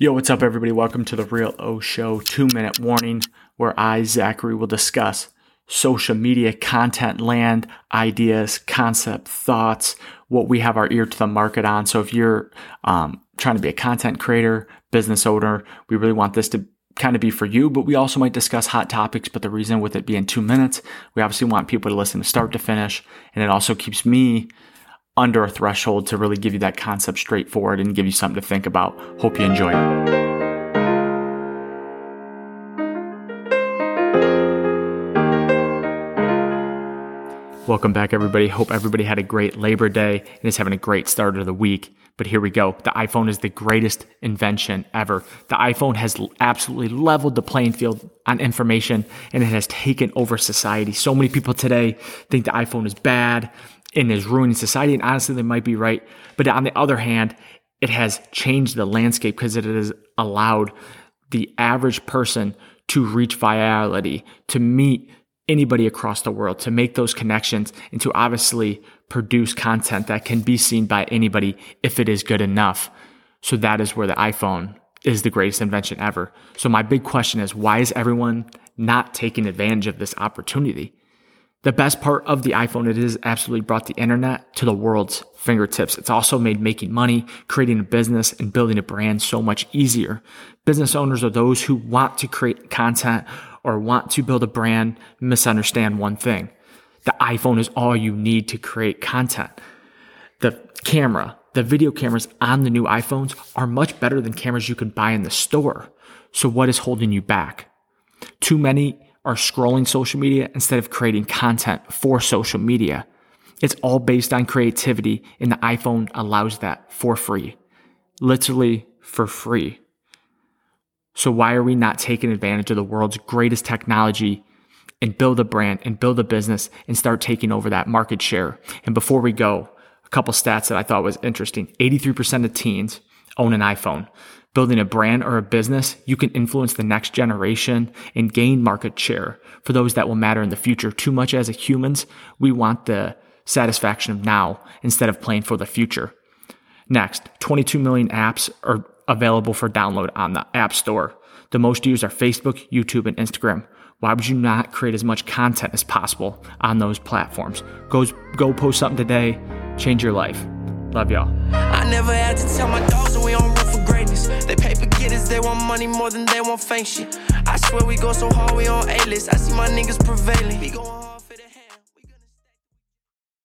Yo, what's up, everybody? Welcome to the Real O Show two minute warning where I, Zachary, will discuss social media content land, ideas, concept, thoughts, what we have our ear to the market on. So if you're um, trying to be a content creator, business owner, we really want this to kind of be for you, but we also might discuss hot topics. But the reason with it being two minutes, we obviously want people to listen to start to finish. And it also keeps me under a threshold to really give you that concept straightforward and give you something to think about. Hope you enjoy it. Welcome back, everybody. Hope everybody had a great Labor Day and is having a great start of the week. But here we go. The iPhone is the greatest invention ever. The iPhone has absolutely leveled the playing field on information and it has taken over society. So many people today think the iPhone is bad and is ruining society. And honestly, they might be right. But on the other hand, it has changed the landscape because it has allowed the average person to reach virality, to meet anybody across the world, to make those connections and to obviously produce content that can be seen by anybody if it is good enough. So that is where the iPhone is the greatest invention ever. So my big question is why is everyone not taking advantage of this opportunity? The best part of the iPhone, it has absolutely brought the internet to the world's fingertips. It's also made making money, creating a business, and building a brand so much easier. Business owners are those who want to create content or want to build a brand misunderstand one thing. The iPhone is all you need to create content. The camera, the video cameras on the new iPhones are much better than cameras you can buy in the store. So what is holding you back? Too many are scrolling social media instead of creating content for social media. It's all based on creativity, and the iPhone allows that for free. Literally for free. So, why are we not taking advantage of the world's greatest technology and build a brand and build a business and start taking over that market share? And before we go, a couple stats that I thought was interesting 83% of teens own an iPhone building a brand or a business, you can influence the next generation and gain market share for those that will matter in the future. Too much as humans, we want the satisfaction of now instead of playing for the future. Next, 22 million apps are available for download on the App Store. The most used are Facebook, YouTube, and Instagram. Why would you not create as much content as possible on those platforms? Go, go post something today, change your life. Love y'all. They want money more than they want fame shit. I swear we go so hard, we on A-list. I see my niggas prevailing.